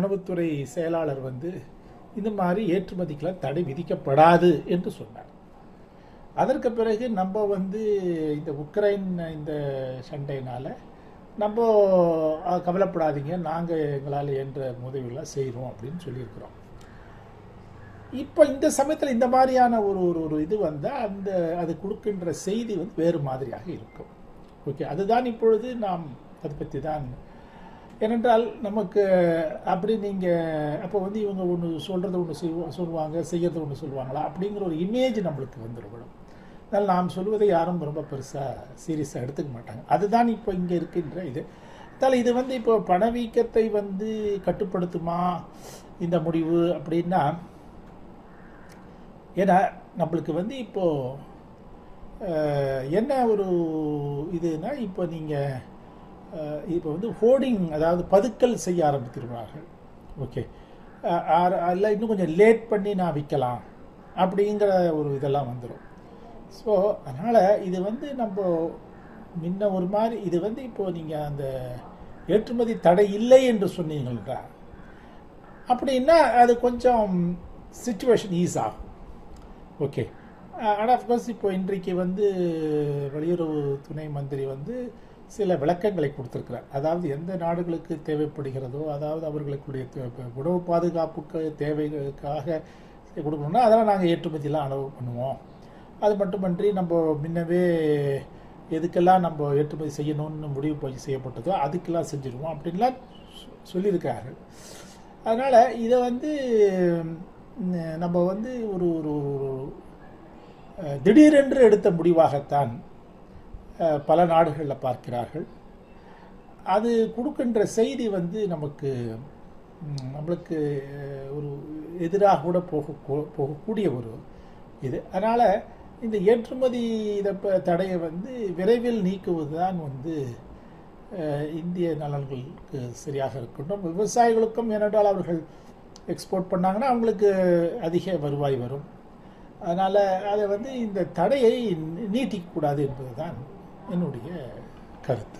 உணவுத்துறை செயலாளர் வந்து இந்த மாதிரி ஏற்றுமதிக்கெல்லாம் தடை விதிக்கப்படாது என்று சொன்னார். அதற்கு பிறகு நம்ம வந்து இந்த உக்ரைன் இந்த சண்டையினால் நம்ம கவலைப்படாதீங்க நாங்கள் எங்களால் என்ற உதவிகளாக செய்கிறோம் அப்படின்னு சொல்லியிருக்கிறோம். இப்போ இந்த சமயத்தில் இந்த மாதிரியான ஒரு ஒரு ஒரு இது வந்தால் அந்த அது கொடுக்கின்ற செய்தி வந்து வேறு மாதிரியாக இருக்கும். ஓகே அதுதான் இப்பொழுது நாம் அதை பற்றி தான் ஏனென்றால் நமக்கு அப்படி நீங்கள் அப்போ வந்து இவங்க ஒன்று சொல்கிறத ஒன்று செய்வா சொல்லுவாங்க செய்யறத ஒன்று சொல்லுவாங்களா? அப்படிங்கிற ஒரு இமேஜ் நம்மளுக்கு வந்துடும் அதனால் நாம் சொல்வதை யாரும் ரொம்ப பெருசாக சீரியஸாக எடுத்துக்க மாட்டாங்க. அதுதான் இப்போ இங்கே இருக்கின்ற இது. அதனால் இது வந்து இப்போ பணவீக்கத்தை வந்து கட்டுப்படுத்துமா இந்த முடிவு அப்படின்னா ஏன்னா நம்மளுக்கு வந்து இப்போது என்ன ஒரு இதுனா இப்போ நீங்கள் இப்போ வந்து ஹோர்டிங் அதாவது பதுக்கல் செய்ய ஆரம்பித்திருக்கிறார்கள். ஓகே அதில் இன்னும் கொஞ்சம் லேட் பண்ணி நான் விற்கலாம் அப்படிங்கிற ஒரு இதெல்லாம் வந்துடும் ஸோ அதனால் இது வந்து நம்ம முன்ன ஒரு மாதிரி இது வந்து இப்போது நீங்கள் அந்த ஏற்றுமதி தடை இல்லை என்று சொன்னீங்கள்டா. அப்படின்னா அது கொஞ்சம் சுச்சுவேஷன் ஈஸ் ஆகும். ஓகே ஆனால் அஃப்கோர்ஸ் இப்போ இன்றைக்கு வந்து வெளியுறவு துணை மந்திரி வந்து சில விளக்கங்களை கொடுத்துருக்கிறார். அதாவது எந்த நாடுகளுக்கு தேவைப்படுகிறதோ அதாவது அவர்களுக்குடைய உணவு பாதுகாப்புக்கு தேவைகளுக்காக கொடுக்கணும்னா அதெல்லாம் நாங்கள் ஏற்றுமதியெல்லாம் அளவு பண்ணுவோம். அது மட்டுமன்றி நம்ம முன்னவே எதுக்கெல்லாம் நம்ம ஏற்றுமதி செய்யணும்னு முடிவு போய் செய்யப்பட்டதோ அதுக்கெல்லாம் செஞ்சுருவோம் அப்படின்லாம் சொ- சொல்லியிருக்கார்கள் அதனால் இதை வந்து நம்ம வந்து ஒரு ஒரு திடீரென்று எடுத்த முடிவாகத்தான் பல நாடுகளில் பார்க்கிறார்கள். அது கொடுக்கின்ற செய்தி வந்து நமக்கு நம்மளுக்கு ஒரு எதிராக கூட போக போகக்கூடிய ஒரு இது. அதனால் இந்த ஏற்றுமதி இதை தடையை வந்து விரைவில் நீக்குவது தான் வந்து இந்திய நலன்களுக்கு சரியாக இருக்கட்டும். விவசாயிகளுக்கும் ஏனென்றால் அவர்கள் எக்ஸ்போர்ட் பண்ணாங்கன்னா அவங்களுக்கு அதிக வருவாய் வரும். அதனால் அதை வந்து இந்த தடையை நீட்டிக்கக்கூடாது என்பதுதான் என்னுடைய கருத்து.